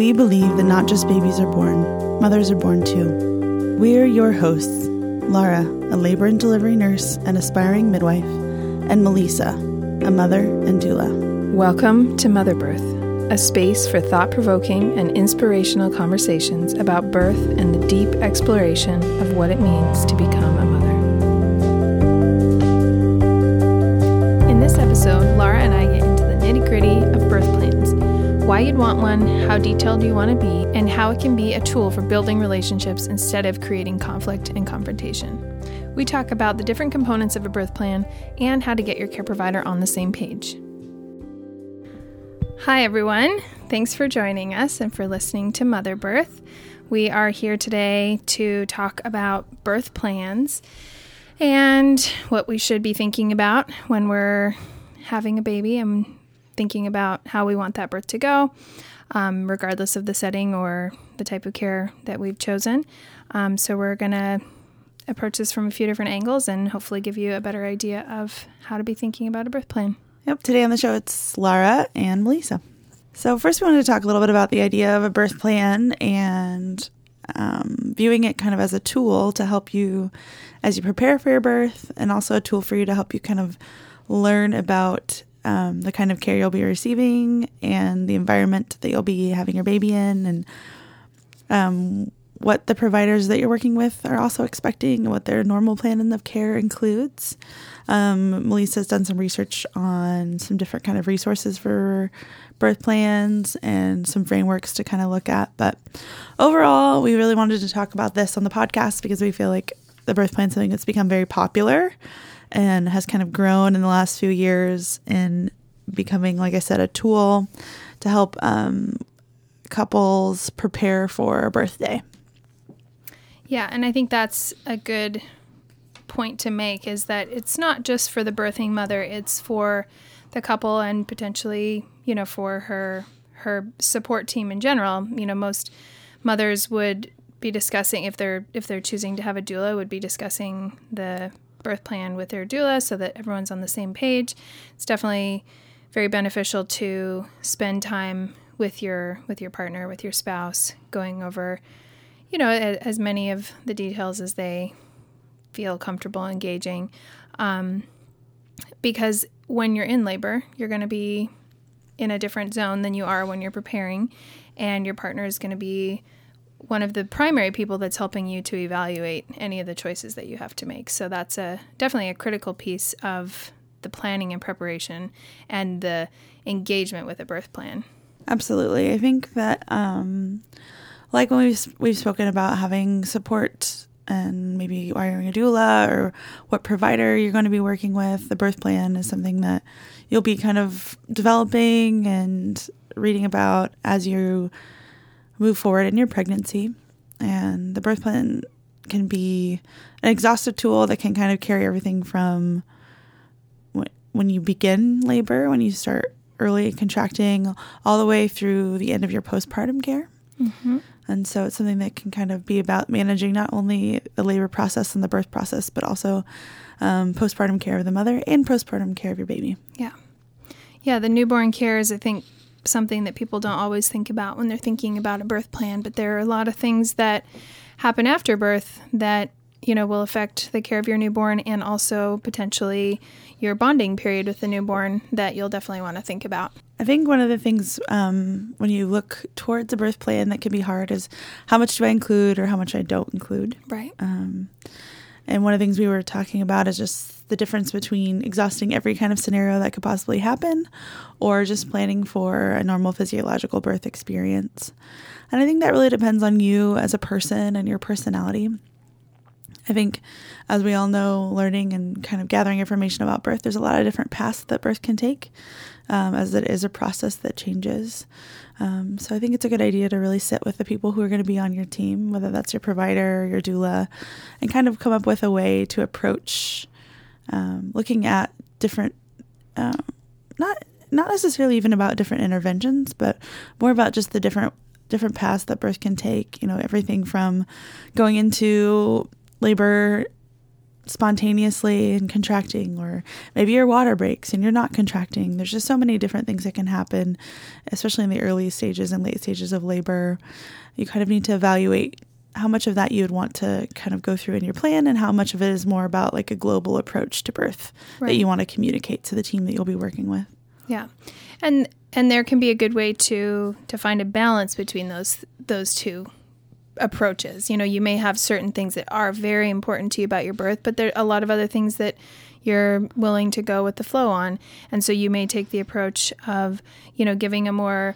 we believe that not just babies are born, mothers are born too. We're your hosts Lara, a labor and delivery nurse and aspiring midwife, and Melissa, a mother and doula. Welcome to Mother Birth, a space for thought provoking and inspirational conversations about birth and the deep exploration of what it means to become a mother. In this episode, Lara and I get into the nitty gritty of birth why you'd want one, how detailed you want to be, and how it can be a tool for building relationships instead of creating conflict and confrontation. We talk about the different components of a birth plan and how to get your care provider on the same page. Hi, everyone. Thanks for joining us and for listening to Mother Birth. We are here today to talk about birth plans and what we should be thinking about when we're having a baby and thinking about how we want that birth to go, um, regardless of the setting or the type of care that we've chosen. Um, so we're going to approach this from a few different angles and hopefully give you a better idea of how to be thinking about a birth plan. Yep, today on the show it's Laura and Melissa. So, first, we wanted to talk a little bit about the idea of a birth plan and um, viewing it kind of as a tool to help you as you prepare for your birth, and also a tool for you to help you kind of learn about um, the kind of care you'll be receiving and the environment that you'll be having your baby in, and um, what the providers that you're working with are also expecting and what their normal plan of care includes. Um, Melissa's done some research on some different kind of resources for birth plans and some frameworks to kind of look at. But overall, we really wanted to talk about this on the podcast because we feel like the birth plan is something that's become very popular and has kind of grown in the last few years in becoming, like I said, a tool to help um, couples prepare for a birthday. Yeah, and I think that's a good point to make is that it's not just for the birthing mother, it's for the couple and potentially, you know, for her her support team in general. You know, most mothers would be discussing if they're if they're choosing to have a doula would be discussing the birth plan with their doula so that everyone's on the same page. It's definitely very beneficial to spend time with your with your partner, with your spouse, going over, you know, as many of the details as they feel comfortable engaging. Um, because when you're in labor, you're going to be in a different zone than you are when you're preparing, and your partner is going to be one of the primary people that's helping you to evaluate any of the choices that you have to make. So that's a definitely a critical piece of the planning and preparation and the engagement with a birth plan. Absolutely. I think that um, like when we've, we've spoken about having support and maybe hiring a doula or what provider you're going to be working with, the birth plan is something that you'll be kind of developing and reading about as you move forward in your pregnancy. And the birth plan can be an exhaustive tool that can kind of carry everything from when you begin labor, when you start early contracting, all the way through the end of your postpartum care. Mm-hmm. And so it's something that can kind of be about managing not only the labor process and the birth process, but also um, postpartum care of the mother and postpartum care of your baby. Yeah. Yeah, the newborn care is, I think, something that people don't always think about when they're thinking about a birth plan, but there are a lot of things that happen after birth that you know will affect the care of your newborn and also potentially your bonding period with the newborn that you'll definitely want to think about. I think one of the things um, when you look towards a birth plan that can be hard is how much do I include or how much I don't include. Right. Um, and one of the things we were talking about is just the difference between exhausting every kind of scenario that could possibly happen or just planning for a normal physiological birth experience. And I think that really depends on you as a person and your personality. I think, as we all know, learning and kind of gathering information about birth, there's a lot of different paths that birth can take, um, as it is a process that changes. Um, so I think it's a good idea to really sit with the people who are going to be on your team, whether that's your provider, your doula, and kind of come up with a way to approach um, looking at different, um, not not necessarily even about different interventions, but more about just the different different paths that birth can take. You know, everything from going into labor spontaneously and contracting, or maybe your water breaks and you're not contracting. There's just so many different things that can happen, especially in the early stages and late stages of labor. You kind of need to evaluate how much of that you would want to kind of go through in your plan and how much of it is more about like a global approach to birth right. that you want to communicate to the team that you'll be working with. Yeah. And and there can be a good way to to find a balance between those those two approaches. You know, you may have certain things that are very important to you about your birth, but there are a lot of other things that you're willing to go with the flow on. And so you may take the approach of, you know, giving a more,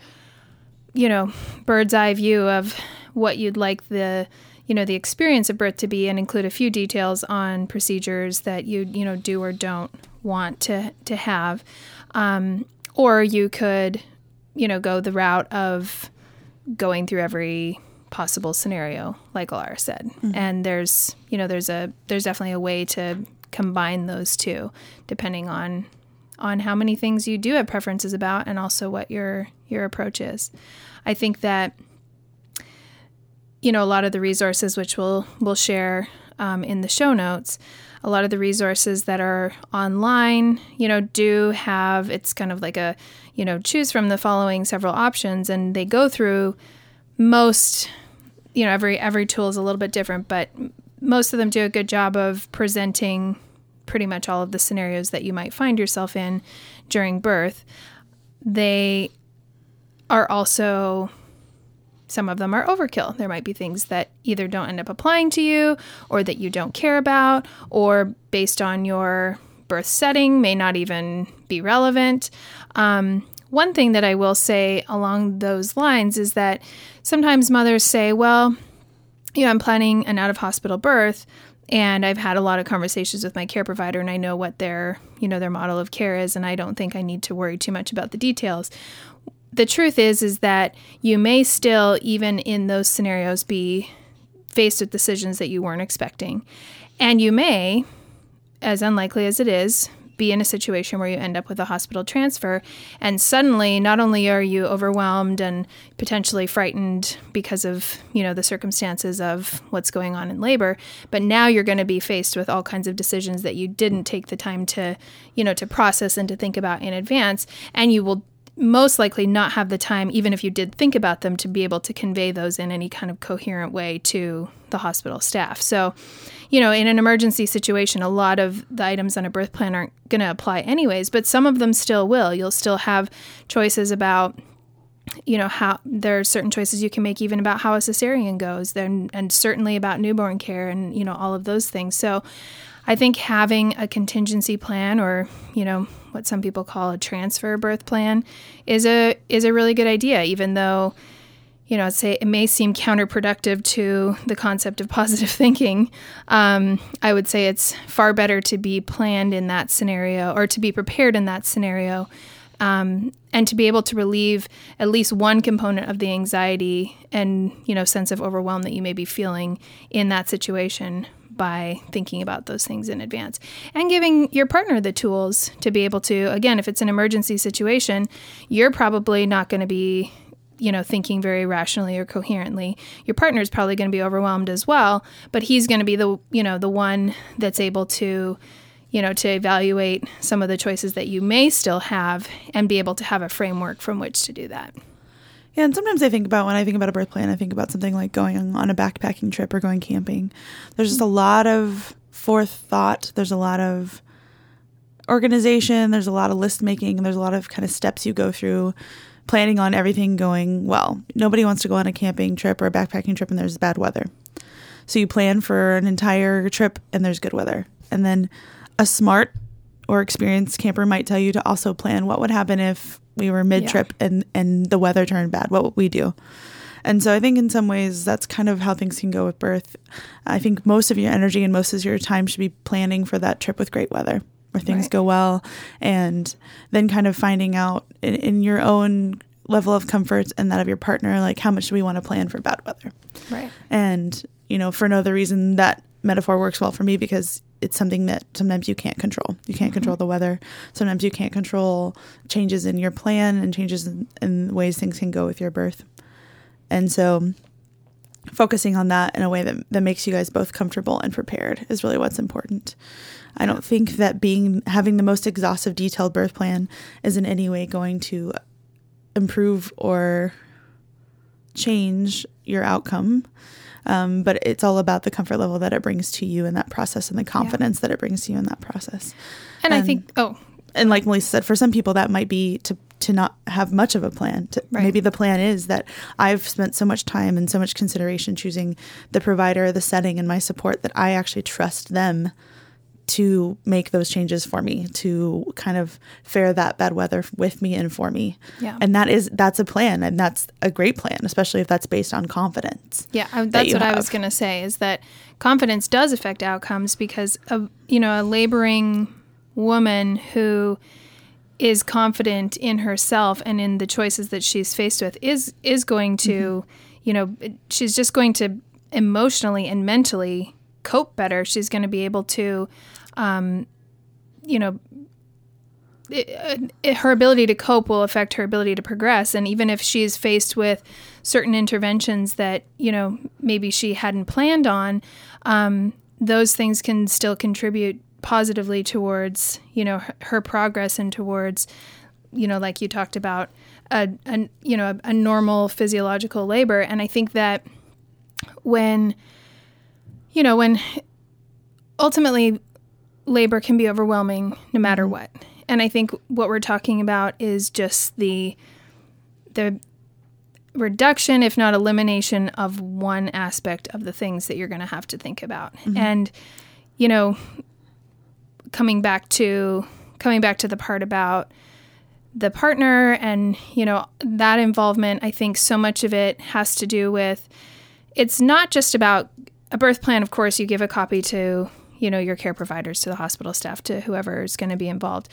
you know, bird's eye view of what you'd like the you know the experience of birth to be and include a few details on procedures that you you know do or don't want to to have um, or you could you know go the route of going through every possible scenario, like Alara said. Mm-hmm. And there's, you know, there's a there's definitely a way to combine those two, depending on on how many things you do have preferences about, and also what your your approach is. I think that you know a lot of the resources which we'll we'll share um, in the show notes a lot of the resources that are online, you know, do have it's kind of like a, you know, choose from the following several options and they go through most you know every every tool is a little bit different, but most of them do a good job of presenting pretty much all of the scenarios that you might find yourself in during birth. They are also some of them are overkill. There might be things that either don't end up applying to you or that you don't care about or based on your birth setting may not even be relevant. Um, one thing that I will say along those lines is that sometimes mothers say, well, you know, I'm planning an out of hospital birth and I've had a lot of conversations with my care provider and I know what their, you know, their model of care is and I don't think I need to worry too much about the details. The truth is is that you may still even in those scenarios be faced with decisions that you weren't expecting. And you may as unlikely as it is, be in a situation where you end up with a hospital transfer and suddenly not only are you overwhelmed and potentially frightened because of you know the circumstances of what's going on in labor but now you're going to be faced with all kinds of decisions that you didn't take the time to you know to process and to think about in advance and you will most likely not have the time, even if you did think about them, to be able to convey those in any kind of coherent way to the hospital staff. So, you know, in an emergency situation, a lot of the items on a birth plan aren't going to apply anyways, but some of them still will. You'll still have choices about you know how there are certain choices you can make even about how a cesarean goes then and certainly about newborn care and you know all of those things so i think having a contingency plan or you know what some people call a transfer birth plan is a is a really good idea even though you know say it may seem counterproductive to the concept of positive thinking. Um, i would say it's far better to be planned in that scenario or to be prepared in that scenario um, and to be able to relieve at least one component of the anxiety and you know sense of overwhelm that you may be feeling in that situation by thinking about those things in advance and giving your partner the tools to be able to again if it's an emergency situation you're probably not going to be you know thinking very rationally or coherently. Your partner is probably going to be overwhelmed as well but he's going to be the you know the one that's able to you know to evaluate some of the choices that you may still have and be able to have a framework from which to do that yeah, and sometimes I think about when I think about a birth plan, I think about something like going on a backpacking trip or going camping. There's just a lot of forethought. There's a lot of organization. There's a lot of list making. There's a lot of kind of steps you go through planning on everything going well. Nobody wants to go on a camping trip or a backpacking trip and there's bad weather. So you plan for an entire trip and there's good weather. And then a smart or experienced camper might tell you to also plan what would happen if we were mid trip yeah. and and the weather turned bad. What would we do? And so I think in some ways that's kind of how things can go with birth. I think most of your energy and most of your time should be planning for that trip with great weather where things right. go well and then kind of finding out in, in, your own level of comfort and that of your partner like how much do we want to plan for bad weather. Right. And you know for no other reason that metaphor works well for me because it's something that sometimes you can't control. You can't mm-hmm. control the weather. Sometimes you can't control changes in your plan and changes in, in ways things can go with your birth. And so focusing on that in a way that, that makes you guys both comfortable and prepared is really what's important. I don't think that being having the most exhaustive detailed birth plan is in any way going to improve or change your outcome. Um, but it's all about the comfort level that it brings to you in that process and the confidence yeah. that it brings to you in that process. And, and I think, oh, and like Melissa said, for some people that might be to to not have much of a plan. To, right. Maybe the plan is that I've spent so much time and so much consideration choosing the provider, the setting, and my support that I actually trust them to make those changes for me to kind of fare that bad weather with me and for me yeah and that is that's a plan and that's a great plan especially if that's based on confidence yeah that's that what have. i was going to say is that confidence does affect outcomes because of you know a laboring woman who is confident in herself and in the choices that she's faced with is is going to mm-hmm. you know she's just going to emotionally and mentally cope better she's going to be able to um, you know it, it, her ability to cope will affect her ability to progress. And even if she's faced with certain interventions that you know maybe she hadn't planned on um, those things can still contribute positively towards you know her, her progress and towards you know like you talked about a, a you know a, a normal physiological labor. And i think that when you know when ultimately labor can be overwhelming no matter mm-hmm. what and i think what we're talking about is just the the reduction if not elimination of one aspect of the things that you're going to have to think about mm-hmm. and you know coming back to coming back to the part about the partner and you know that involvement i think so much of it has to do with it's not just about a birth plan of course you give a copy to you know your care providers to the hospital staff to whoever is going to be involved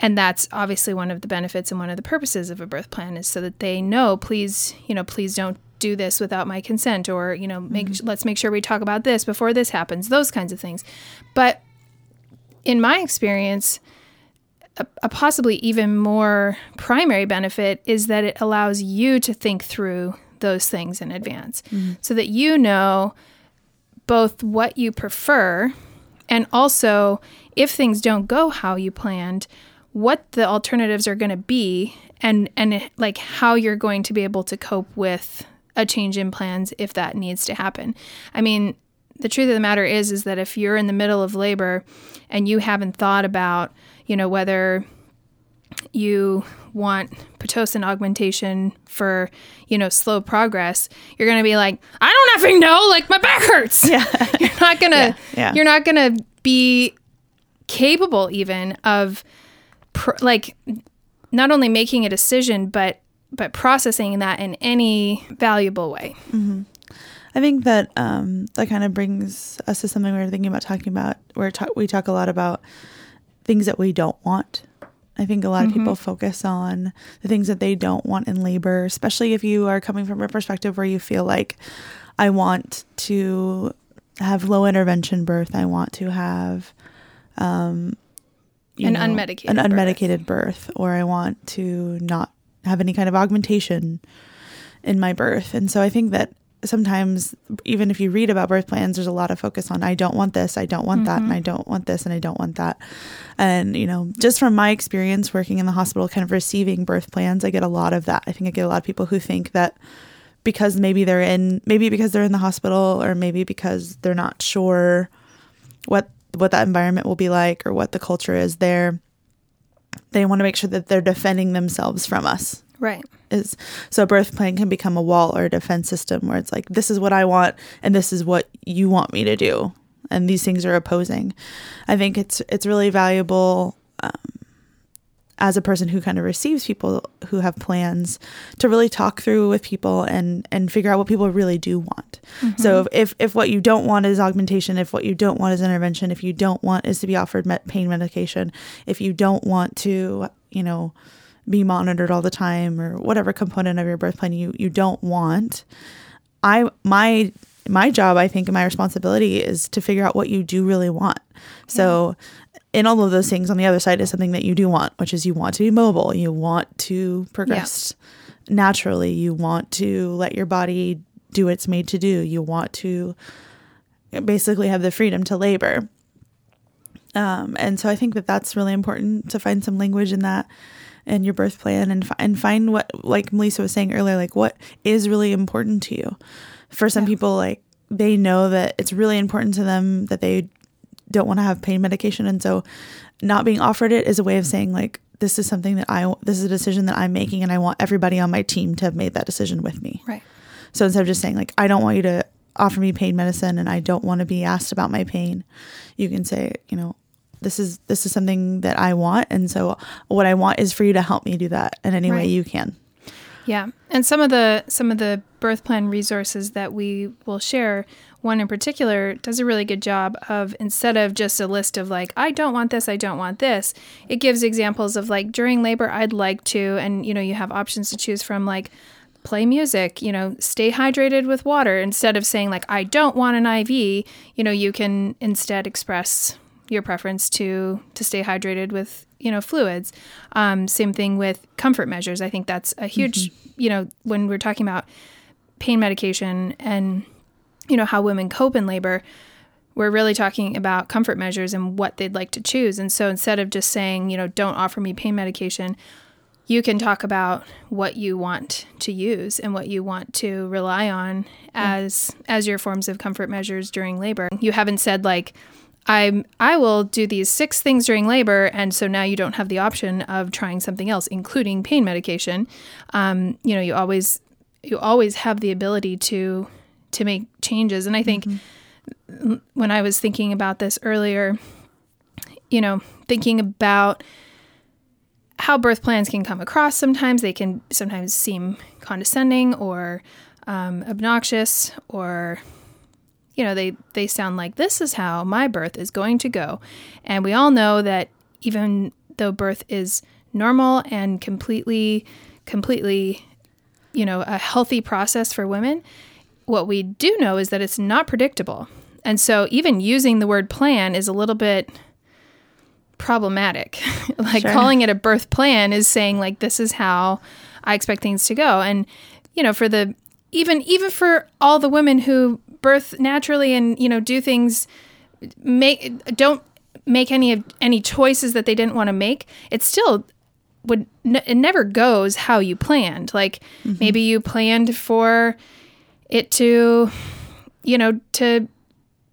and that's obviously one of the benefits and one of the purposes of a birth plan is so that they know please you know please don't do this without my consent or you know make mm-hmm. let's make sure we talk about this before this happens those kinds of things but in my experience, a, a, possibly even more primary benefit is that it allows you to think through those things in advance mm-hmm. so that you know both what you prefer and also if things don't go how you planned what the alternatives are going to be and and like how you're going to be able to cope with a change in plans if that needs to happen. I mean, the truth of the matter is is that if you're in the middle of labor and you haven't thought about, you know, whether you want pitocin augmentation for, you know, slow progress, you're going to be like, I don't effing know, like my back hurts. Yeah. you're not going to yeah, yeah. you're not to be capable even of pr- like not only making a decision but but processing that in any valuable way. Mm-hmm. I think that um, that kind of brings us to something we are thinking about talking about. Where ta- we talk a lot about things that we don't want. I think a lot mm-hmm. of people focus on the things that they don't want in labor, especially if you are coming from a perspective where you feel like, I want to have low intervention birth. I want to have um, an know, unmedicated an unmedicated birth. birth, or I want to not have any kind of augmentation in my birth. And so I think that sometimes even if you read about birth plans there's a lot of focus on i don't want this i don't want mm-hmm. that and i don't want this and i don't want that. And you know just from my experience working in the hospital kind of receiving birth plans i get a lot of that. I think i get a lot of people who think that because maybe they're in maybe because they're in the hospital or maybe because they're not sure what what that environment will be like or what the culture is there they want to make sure that they're defending themselves from us Right. Is so a birth plan can become a wall or a defense system where it's like this is what I want and this is what you want me to do and these things are opposing. I think it's it's really valuable um, as a person who kind of receives people who have plans to really talk through with people and and figure out what people really do want. Mm-hmm. So if if what you don't want is augmentation, if what you don't want is intervention, if you don't want is to be offered pain medication, if you don't want to, you know, be monitored all the time or whatever component of your birth plan you you don't want i my my job i think and my responsibility is to figure out what you do really want so in all of those things on the other side is something that you do want which is you want to be mobile you want to progress yeah. naturally you want to let your body do what it's made to do. You want to basically have the freedom to labor. Um, and so I think that that's really important to find some language in that in your birth plan and and find what like Melissa was saying earlier like what is really important to you. For some yeah. people like they know that it's really important to them that they don't want to have pain medication and so not being offered it is a way of saying like this is something that I this is a decision that I'm making and I want everybody on my team to have made that decision with me. Right. So instead of just saying like I don't want you to offer me pain medicine and I don't want to be asked about my pain, you can say, you know, this is this is something that I want and so what I want is for you to help me do that in any right. way you can. Yeah. And some of the some of the birth plan resources that we will share, one in particular does a really good job of instead of just a list of like I don't want this, I don't want this, it gives examples of like during labor I'd like to and you know you have options to choose from like play music, you know, stay hydrated with water instead of saying like I don't want an IV, you know, you can instead express your preference to to stay hydrated with you know fluids. Um, same thing with comfort measures. I think that's a huge mm-hmm. you know when we're talking about pain medication and you know how women cope in labor. We're really talking about comfort measures and what they'd like to choose. And so instead of just saying, you know, don't offer me pain medication, you can talk about what you want to use and what you want to rely on as as your forms of comfort measures during labor. You haven't said like I I will do these six things during labor, and so now you don't have the option of trying something else, including pain medication. Um, you know, you always you always have the ability to to make changes, and I think mm-hmm. when I was thinking about this earlier, you know, thinking about how birth plans can come across sometimes they can sometimes seem condescending or um, obnoxious or you know, they, they sound like this is how my birth is going to go. And we all know that even though birth is normal and completely, completely, you know, a healthy process for women, what we do know is that it's not predictable. And so even using the word plan is a little bit problematic. like sure. calling it a birth plan is saying like this is how I expect things to go. And you know, for the even even for all the women who birth naturally and you know do things make don't make any of any choices that they didn't want to make it still would it never goes how you planned like mm-hmm. maybe you planned for it to you know to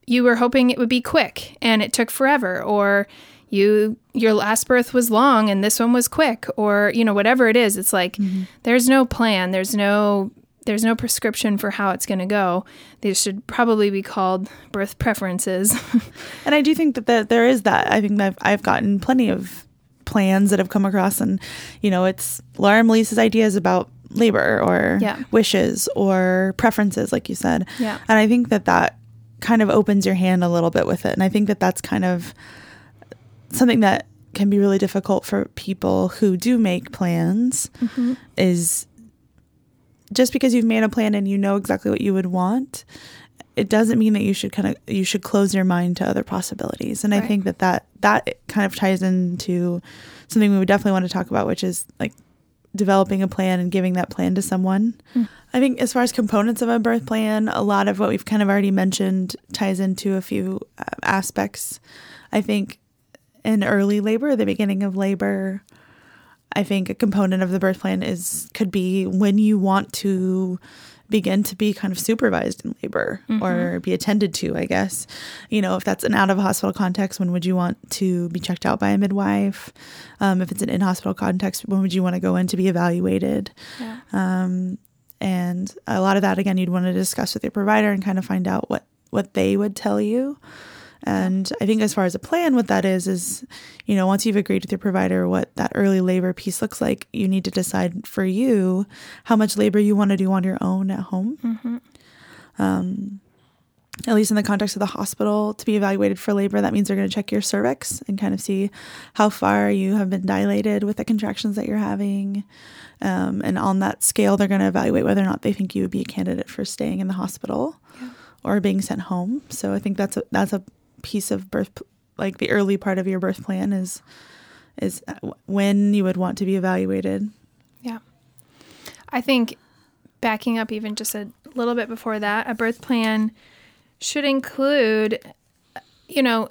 you were hoping it would be quick and it took forever or you your last birth was long and this one was quick or you know whatever it is it's like mm-hmm. there's no plan there's no there's no prescription for how it's going to go. They should probably be called birth preferences. and I do think that, that there is that. I think that I've, I've gotten plenty of plans that have come across, and you know, it's Laura and Melissa's ideas about labor or yeah. wishes or preferences, like you said. Yeah. And I think that that kind of opens your hand a little bit with it, and I think that that's kind of something that can be really difficult for people who do make plans mm-hmm. is just because you've made a plan and you know exactly what you would want, it doesn't mean that you should kind of you should close your mind to other possibilities. And right. I think that that that kind of ties into something we would definitely want to talk about, which is like developing a plan and giving that plan to someone. Mm. I think as far as components of a birth plan, a lot of what we've kind of already mentioned ties into a few uh, aspects. I think in early labor, the beginning of labor, I think a component of the birth plan is could be when you want to begin to be kind of supervised in labor mm-hmm. or be attended to, I guess. You know, if that's an out of hospital context, when would you want to be checked out by a midwife? Um, if it's an in hospital context, when would you want to go in to be evaluated? Yeah. Um, and a lot of that, again, you'd want to discuss with your provider and kind of find out what, what they would tell you. And I think as far as a plan, what that is, is, you know, once you've agreed with your provider what that early labor piece looks like, you need to decide for you how much labor you want to do on your own at home. Mm-hmm. Um, at least in the context of the hospital, to be evaluated for labor, that means they're going to check your cervix and kind of see how far you have been dilated with the contractions that you're having. Um, and on that scale, they're going to evaluate whether or not they think you would be a candidate for staying in the hospital yeah. or being sent home. So I think that's a, that's a piece of birth like the early part of your birth plan is is when you would want to be evaluated. Yeah. I think backing up even just a little bit before that, a birth plan should include, you know,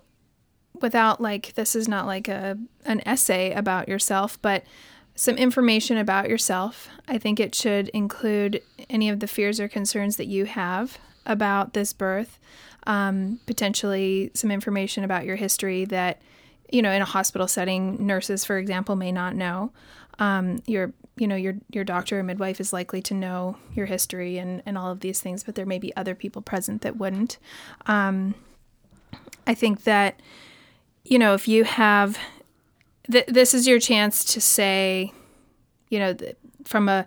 without like this is not like a an essay about yourself, but some information about yourself. I think it should include any of the fears or concerns that you have about this birth, um, potentially some information about your history that, you know, in a hospital setting, nurses, for example, may not know. Um, your, you know, your your doctor or midwife is likely to know your history and and all of these things, but there may be other people present that wouldn't. Um, I think that, you know, if you have, th- this is your chance to say, you know, th- from a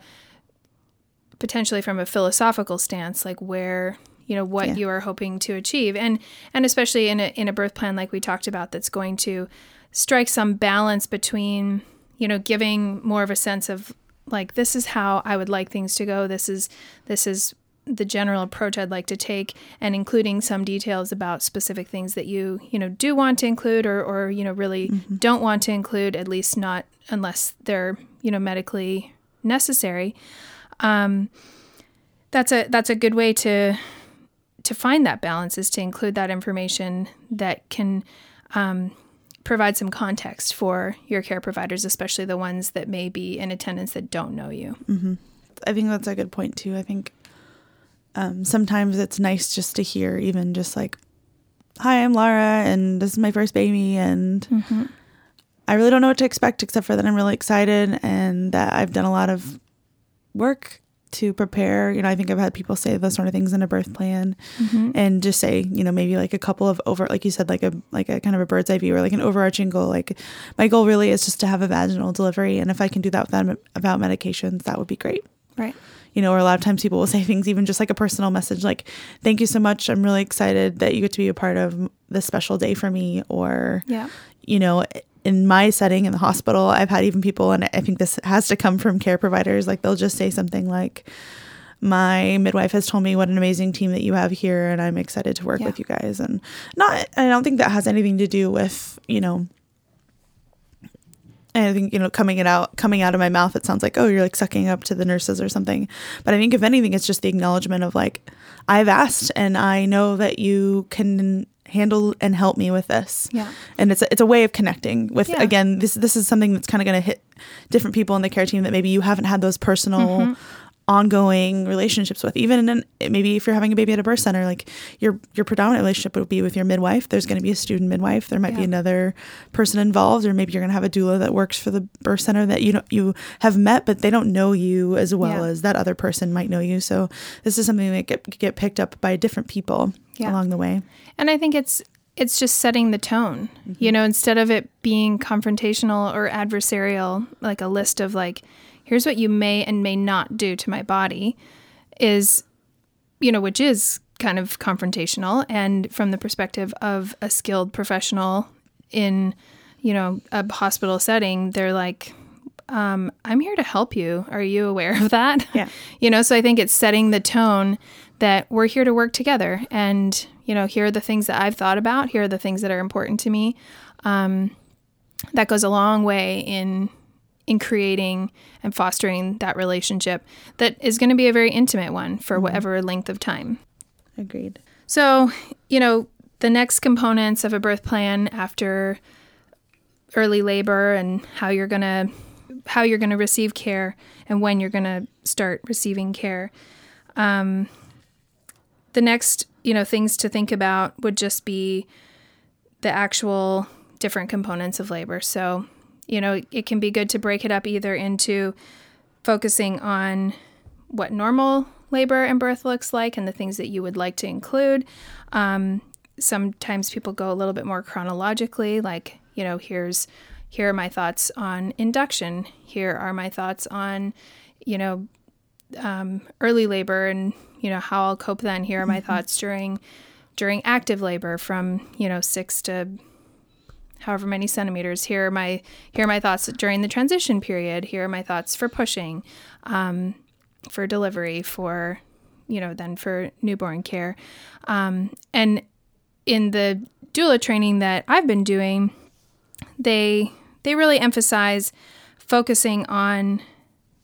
potentially from a philosophical stance, like where you know what Yeah. you are hoping to achieve, and and especially in a in a birth plan like we talked about, that's going to strike some balance between you know giving more of a sense of like this is how I would like things to go. This is this is the general approach I'd like to take, and including some details about specific things that you you know do want to include, or or you know really don't want to include, at least not unless they're you know medically necessary. Um, that's a that's a good way to to find that balance is to include that information that can um, provide some context for your care providers, especially the ones that may be in attendance that don't know you. I think that's a good point too. I think um, sometimes it's nice just to hear, even just like, "Hi, I'm Lara, and this is my first baby, and I really don't know what to expect, except for that I'm really excited and that I've done a lot of work to prepare. You know, I think I've had people say those sort of things in a birth plan, mm-hmm. and just say, you know, maybe like a couple of over, like you said, like a like a kind of a bird's eye view or like an overarching goal. Like my goal really is just to have a vaginal delivery, and if I can do that without without medications, that would be great Right. you know, or a lot of times people will say things, even just like a personal message, like, thank you so much. I'm really excited that you get to be a part of this special day for me. Or, Yeah. you know, in my setting in the hospital, I've had even people, and I think this has to come from care providers, like they'll just say something like, my midwife has told me what an amazing team that you have here, and I'm excited to work Yeah. with you guys. And not, I don't think that has anything to do with, you know, and I think you know, coming it out, coming out of my mouth, it sounds like oh, you're like sucking up to the nurses or something. But I think if anything, it's just the acknowledgement of like, I've asked, and I know that you can handle and help me with this. Yeah. And it's a, it's a way of connecting with Yeah. again. This this is something that's kind of going to hit different people in the care team that maybe you haven't had those personal. Mm-hmm. Ongoing relationships with even in maybe if you're having a baby at a birth center like your your predominant relationship would be with your midwife there's going to be a student midwife there might be another person involved or maybe you're going to have a doula that works for the birth center that you don't you have met but they don't know you as well Yeah. as that other person might know you so this is something that get get picked up by different people Yeah. along the way And I think it's it's just setting the tone. You mm-hmm. know, instead of it being confrontational or adversarial, like a list of like, here's what you may and may not do to my body, is, you know, which is kind of confrontational and from the perspective of a skilled professional in, you know, a hospital setting, they're like, um, I'm here to help you. Are you aware of that? Yeah. You know, so I think it's setting the tone that we're here to work together. And, you know, here are the things that I've thought about. Here are the things that are important to me. Um, that goes a long way in in creating and fostering that relationship that is going to be a very intimate one for whatever length of time. agreed So, you know, the next components of a birth plan after early labor and how you're going to how you're going to receive care and when you're going to start receiving care. Um, the next, you know, things to think about would just be the actual different components of labor. So, you know, it can be good to break it up either into focusing on what normal labor and birth looks like and the things that you would like to include. Um, sometimes people go a little bit more chronologically, like, you know, here's here are my thoughts on induction. Here are my thoughts on, you know, um, early labor and you know how I'll cope then. Here are my thoughts during during active labor from you know six to however many centimeters. Here are my here are my thoughts during the transition period. Here are my thoughts for pushing, um, for delivery, for you know then for newborn care, um, and in the doula training that I've been doing, they they really emphasize focusing on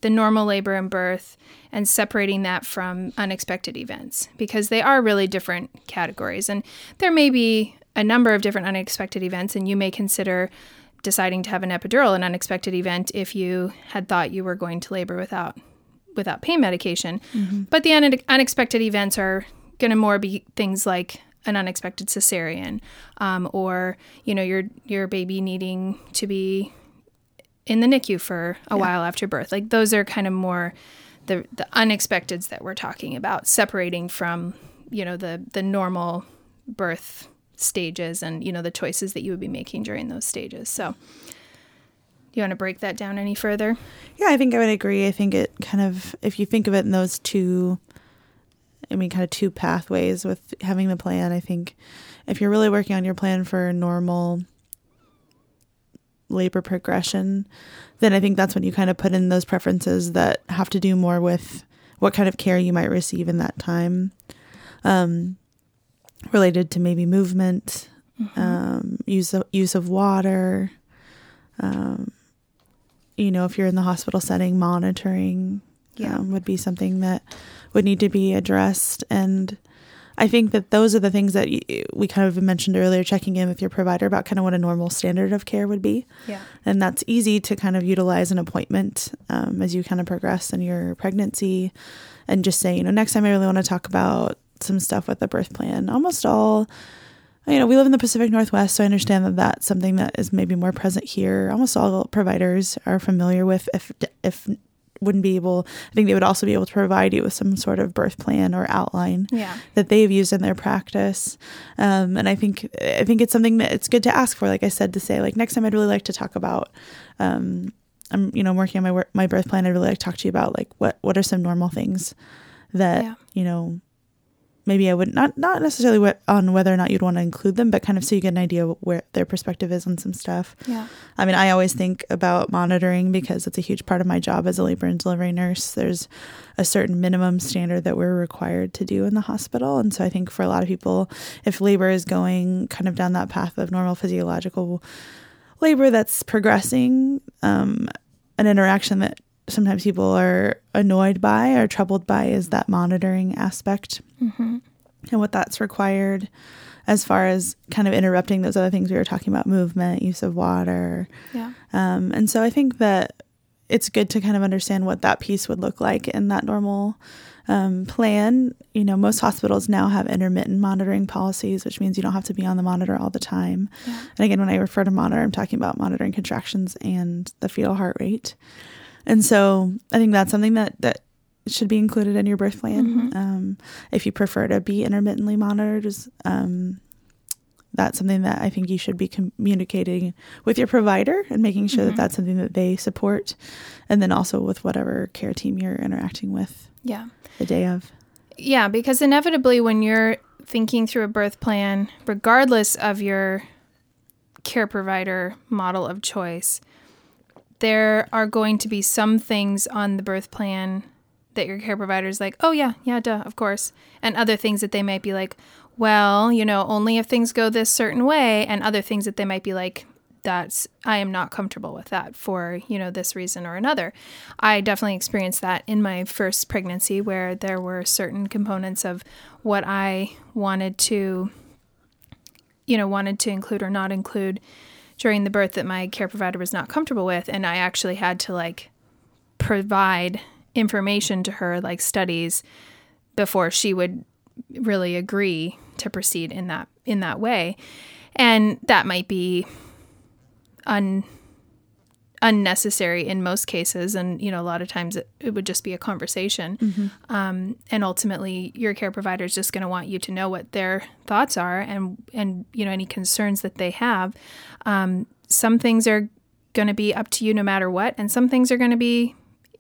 the normal labor and birth and separating that from unexpected events because they are really different categories. And there may be a number of different unexpected events, and you may consider deciding to have an epidural an unexpected event if you had thought you were going to labor without without pain medication. Mm-hmm. But the un- unexpected events are going to more be things like an unexpected cesarean, um, or you know your your baby needing to be in the NICU for a yeah. while after birth. Like those are kind of more the the unexpecteds that we're talking about, separating from you know the the normal birth stages and you know the choices that you would be making during those stages. So do you want to break that down any further? Yeah, I think I would agree. I think it kind of if you think of it in those two I mean kind of two pathways with having the plan, I think if you're really working on your plan for normal labor progression, then I think that's when you kind of put in those preferences that have to do more with what kind of care you might receive in that time. Um, related to maybe movement, mm-hmm. um, use of, use of water. Um, you know, if you're in the hospital setting, monitoring yeah. um, would be something that would need to be addressed. And I think that those are the things that we kind of mentioned earlier, checking in with your provider about kind of what a normal standard of care would be. Yeah. And that's easy to kind of utilize an appointment um, as you kind of progress in your pregnancy and just say, you know, next time I really want to talk about some stuff with the birth plan. Almost all, you know, we live in the Pacific Northwest, so I understand that that's something that is maybe more present here. Almost all providers are familiar with, if if wouldn't be able i think they would also be able to provide you with some sort of birth plan or outline yeah. that they've used in their practice um, and i think i think it's something that it's good to ask for like i said to say like next time i'd really like to talk about um, i'm you know working on my work my birth plan i'd really like to talk to you about like what what are some normal things that yeah. you know maybe I would not not necessarily on whether or not you'd want to include them, but kind of so you get an idea where their perspective is on some stuff. Yeah. I mean, I always think about monitoring because it's a huge part of my job as a labor and delivery nurse. There's a certain minimum standard that we're required to do in the hospital, and so I think for a lot of people, if labor is going kind of down that path of normal physiological labor that's progressing, um, an interaction that sometimes people are annoyed by or troubled by is that monitoring aspect mm-hmm. and what that's required as far as kind of interrupting those other things we were talking about movement use of water yeah um, and so i think that it's good to kind of understand what that piece would look like in that normal um, plan. You know, most hospitals now have intermittent monitoring policies, which means you don't have to be on the monitor all the time. Yeah. And again, when I refer to monitor, I'm talking about monitoring contractions and the fetal heart rate. And so I think that's something that, that should be included in your birth plan. Mm-hmm. Um, if you prefer to be intermittently monitored, um, that's something that I think you should be communicating with your provider and making sure mm-hmm. that that's something that they support. And then also with whatever care team you're interacting with. Yeah. The day of. Yeah, because inevitably when you're thinking through a birth plan, regardless of your care provider model of choice, there are going to be some things on the birth plan that your care provider is like, oh, yeah, yeah, duh, of course. And other things that they might be like, well, you know, only if things go this certain way. And other things that they might be like, that's, I am not comfortable with that for, you know, this reason or another. I definitely experienced that in my first pregnancy where there were certain components of what I wanted to, you know, wanted to include or not include during the birth that my care provider was not comfortable with and I actually had to like provide information to her like studies before she would really agree to proceed in that in that way. And that might be un unnecessary in most cases and you know a lot of times it, it would just be a conversation. Mm-hmm. um, and ultimately your care provider is just going to want you to know what their thoughts are and and you know any concerns that they have. Um, some things are going to be up to you no matter what and some things are going to be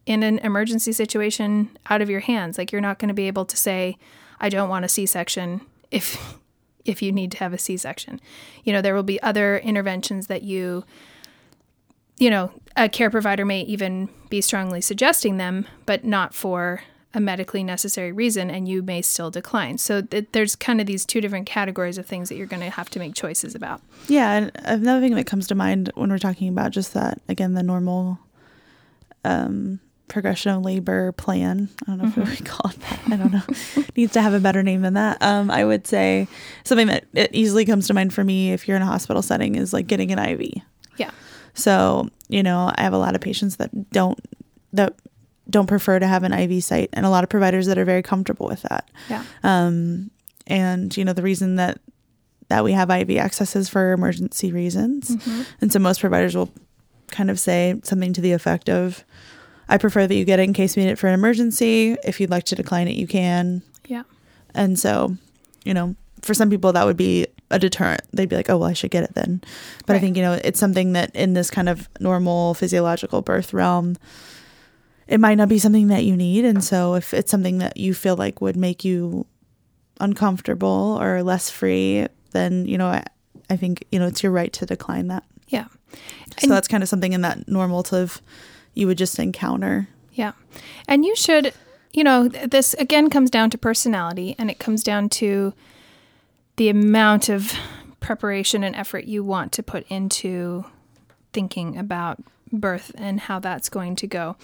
in an emergency situation out of your hands. Like you're not going to be able to say i don't want a c-section if if you need to have a c-section. You know there will be other interventions that you you know, a care provider may even be strongly suggesting them, but not for a medically necessary reason, and you may still decline. So th- there's kind of these two different categories of things that you're going to have to make choices about. Yeah, and another thing that comes to mind when we're talking about just that again, the normal um, progression of labor plan. I don't know mm-hmm. if we call it that. I don't know. Needs to have a better name than that. Um, I would say something that easily comes to mind for me if you're in a hospital setting is like getting an IV. Yeah. So, you know, I have a lot of patients that don't that don't prefer to have an IV site and a lot of providers that are very comfortable with that. Yeah. Um, and you know, the reason that that we have IV access is for emergency reasons. Mm-hmm. And so most providers will kind of say something to the effect of I prefer that you get it in case we need it for an emergency. If you'd like to decline it, you can. Yeah. And so, you know, for some people that would be a deterrent. They'd be like, "Oh, well, I should get it then." But right. I think you know it's something that in this kind of normal physiological birth realm, it might not be something that you need, and so if it's something that you feel like would make you uncomfortable or less free, then you know I, I think you know it's your right to decline that. Yeah. So and that's kind of something in that normative you would just encounter. Yeah. And you should, you know, this again comes down to personality and it comes down to the amount of preparation and effort you want to put into thinking about birth and how that's going to go.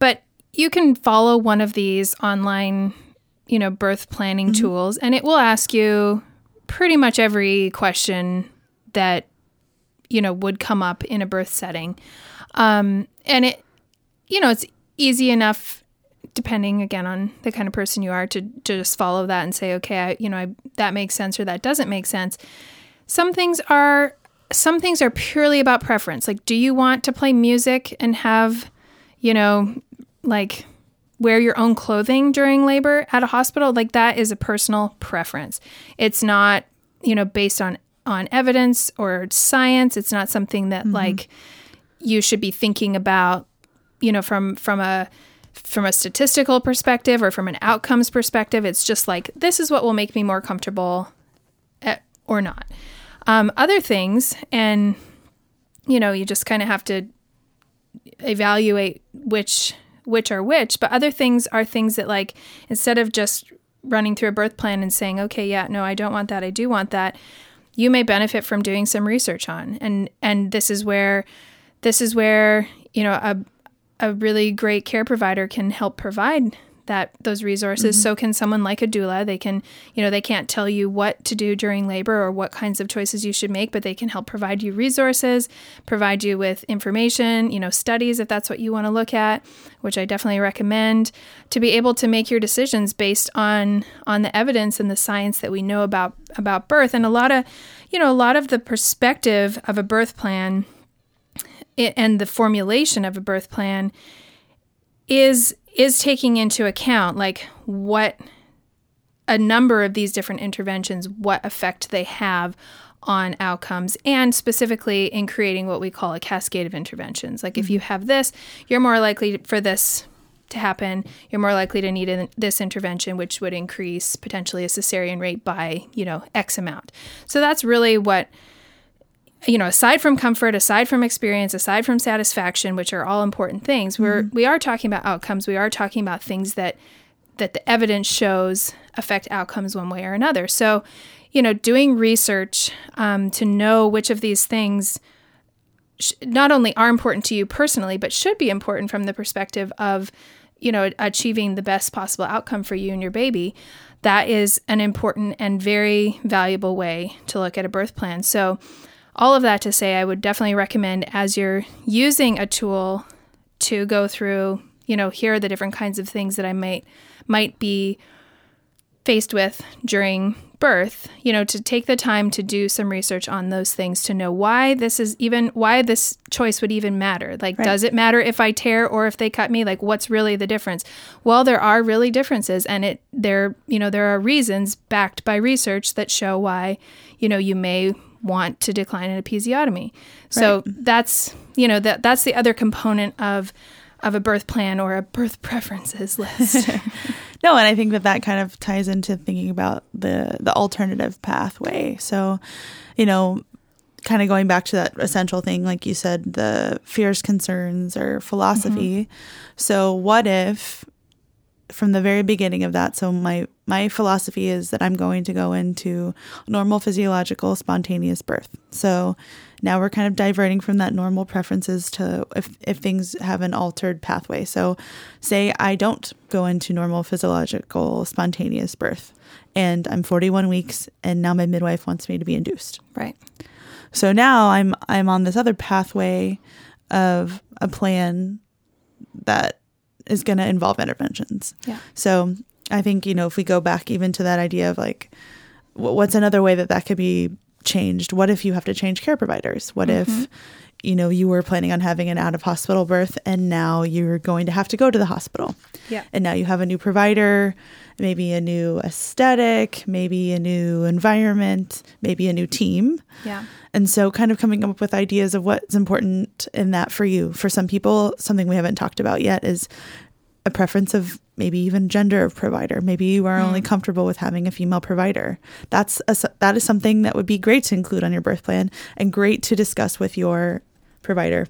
But you can follow one of these online, you know, birth planning mm-hmm. tools and it will ask you pretty much every question that you know would come up in a birth setting. Um, and it, you know, it's easy enough, depending again on the kind of person you are, to, to just follow that and say, okay, I, you know, I, that makes sense or that doesn't make sense. Some things are some things are purely about preference. Like, do you want to play music and have, you know, like wear your own clothing during labor at a hospital? Like that is a personal preference. It's not, you know, based on on evidence or science. It's not something that mm-hmm. like you should be thinking about, you know, from from a from a statistical perspective or from an outcomes perspective. It's just like this is what will make me more comfortable, at, eh, or not. Um, other things, and you know, you just kind of have to evaluate which which are which. But other things are things that like instead of just running through a birth plan and saying, okay, yeah, no, I don't want that, I do want that. You may benefit from doing some research on, and and this is where this is where you know a a really great care provider can help provide that those resources. Mm-hmm. so can someone like a doula they can you know they can't tell you what to do during labor or what kinds of choices you should make but they can help provide you resources provide you with information you know studies if that's what you want to look at which i definitely recommend to be able to make your decisions based on on the evidence and the science that we know about about birth. And a lot of you know a lot of the perspective of a birth plan it, and the formulation of a birth plan is is taking into account like what a number of these different interventions what effect they have on outcomes and specifically in creating what we call a cascade of interventions like mm-hmm. if you have this you're more likely for this to happen you're more likely to need this intervention which would increase potentially a cesarean rate by you know x amount so that's really what you know, aside from comfort, aside from experience, aside from satisfaction, which are all important things, we're mm-hmm. we are talking about outcomes. We are talking about things that that the evidence shows affect outcomes one way or another. So, you know, doing research um, to know which of these things sh- not only are important to you personally, but should be important from the perspective of, you know, achieving the best possible outcome for you and your baby. That is an important and very valuable way to look at a birth plan. So all of that to say, I would definitely recommend as you're using a tool to go through, you know, here are the different kinds of things that I might might be faced with during birth, you know, to take the time to do some research on those things to know why this is even why this choice would even matter. Like right. does it matter if I tear or if they cut me? Like what's really the difference? Well, there are really differences and it there, you know, there are reasons backed by research that show why, you know, you may want to decline an episiotomy. So right. that's you know that that's the other component of of a birth plan or a birth preferences list. no, and I think that that kind of ties into thinking about the the alternative pathway. So, you know, kind of going back to that essential thing like you said, the fears, concerns or philosophy. Mm-hmm. So, what if from the very beginning of that. So my my philosophy is that I'm going to go into normal physiological spontaneous birth. So Now we're kind of diverting from that normal preferences to if, if things have an altered pathway. So, say I don't go into normal physiological spontaneous birth and I'm 41 weeks and now my midwife wants me to be induced. Right. So now I'm I'm on this other pathway of a plan that is going to involve interventions. Yeah. So I think you know if we go back even to that idea of like what's another way that that could be changed? What if you have to change care providers? What mm-hmm. if you know you were planning on having an out of hospital birth and now you're going to have to go to the hospital. Yeah. And now you have a new provider, maybe a new aesthetic, maybe a new environment, maybe a new team. Yeah. And so kind of coming up with ideas of what's important in that for you. For some people, something we haven't talked about yet is a preference of maybe even gender of provider. Maybe you are mm. only comfortable with having a female provider. That's a, that is something that would be great to include on your birth plan and great to discuss with your provider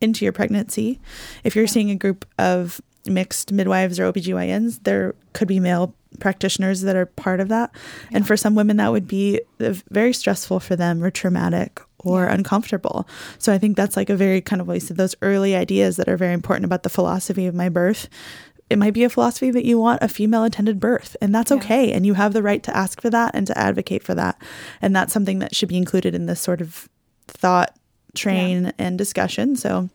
into your pregnancy. If you're seeing a group of mixed midwives or OBGYNs, there could be male practitioners that are part of that. Yeah. And for some women, that would be very stressful for them or traumatic or yeah. uncomfortable. So I think that's like a very kind of waste of those early ideas that are very important about the philosophy of my birth. It might be a philosophy that you want a female attended birth, and that's yeah. okay. And you have the right to ask for that and to advocate for that. And that's something that should be included in this sort of thought train yeah. and discussion. So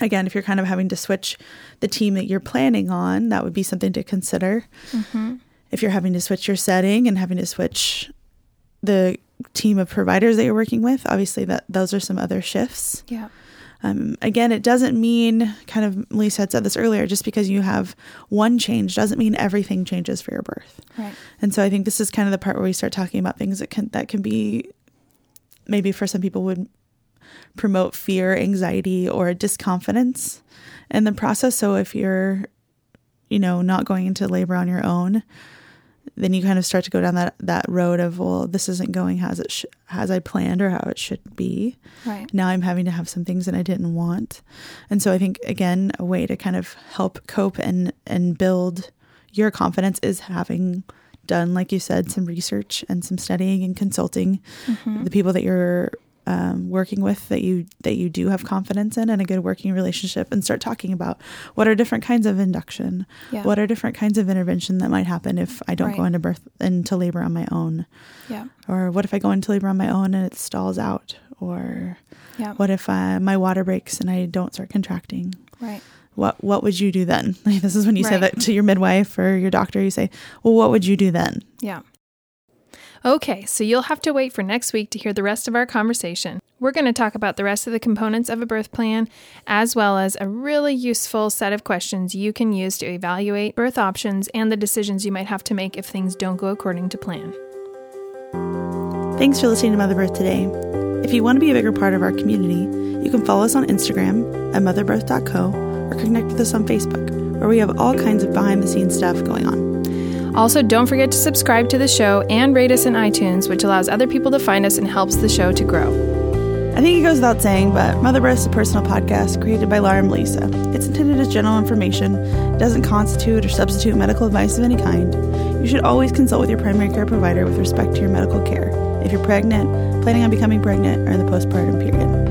again, if you're kind of having to switch the team that you're planning on, that would be something to consider. Mm-hmm. If you're having to switch your setting and having to switch the team of providers that you're working with, obviously that those are some other shifts. Yeah. Um, again, it doesn't mean kind of Lisa had said this earlier. Just because you have one change doesn't mean everything changes for your birth. Right. And so I think this is kind of the part where we start talking about things that can that can be maybe for some people would promote fear, anxiety, or disconfidence in the process. So if you're, you know, not going into labor on your own, then you kind of start to go down that that road of well, this isn't going as it sh- as I planned or how it should be. Right now, I'm having to have some things that I didn't want, and so I think again, a way to kind of help cope and and build your confidence is having done, like you said, some research and some studying and consulting mm-hmm. the people that you're um, working with that you that you do have confidence in and a good working relationship and start talking about what are different kinds of induction. Yeah. what are different kinds of intervention that might happen if i don't right. go into birth into labor on my own? Yeah. Or what if i go into labor on my own and it stalls out? Or yeah. what if uh, my water breaks and i don't start contracting? Right. What what would you do then? Like this is when you right. say that to your midwife or your doctor you say well what would you do then? Yeah Okay, so you'll have to wait for next week to hear the rest of our conversation. We're going to talk about the rest of the components of a birth plan, as well as a really useful set of questions you can use to evaluate birth options and the decisions you might have to make if things don't go according to plan. Thanks for listening to Mother Birth today. If you want to be a bigger part of our community, you can follow us on Instagram at motherbirth.co or connect with us on Facebook, where we have all kinds of behind the scenes stuff going on. Also, don't forget to subscribe to the show and rate us in iTunes, which allows other people to find us and helps the show to grow. I think it goes without saying, but Mother Birth is a personal podcast created by Laura and Lisa. It's intended as general information. It doesn't constitute or substitute medical advice of any kind. You should always consult with your primary care provider with respect to your medical care if you're pregnant, planning on becoming pregnant, or in the postpartum period.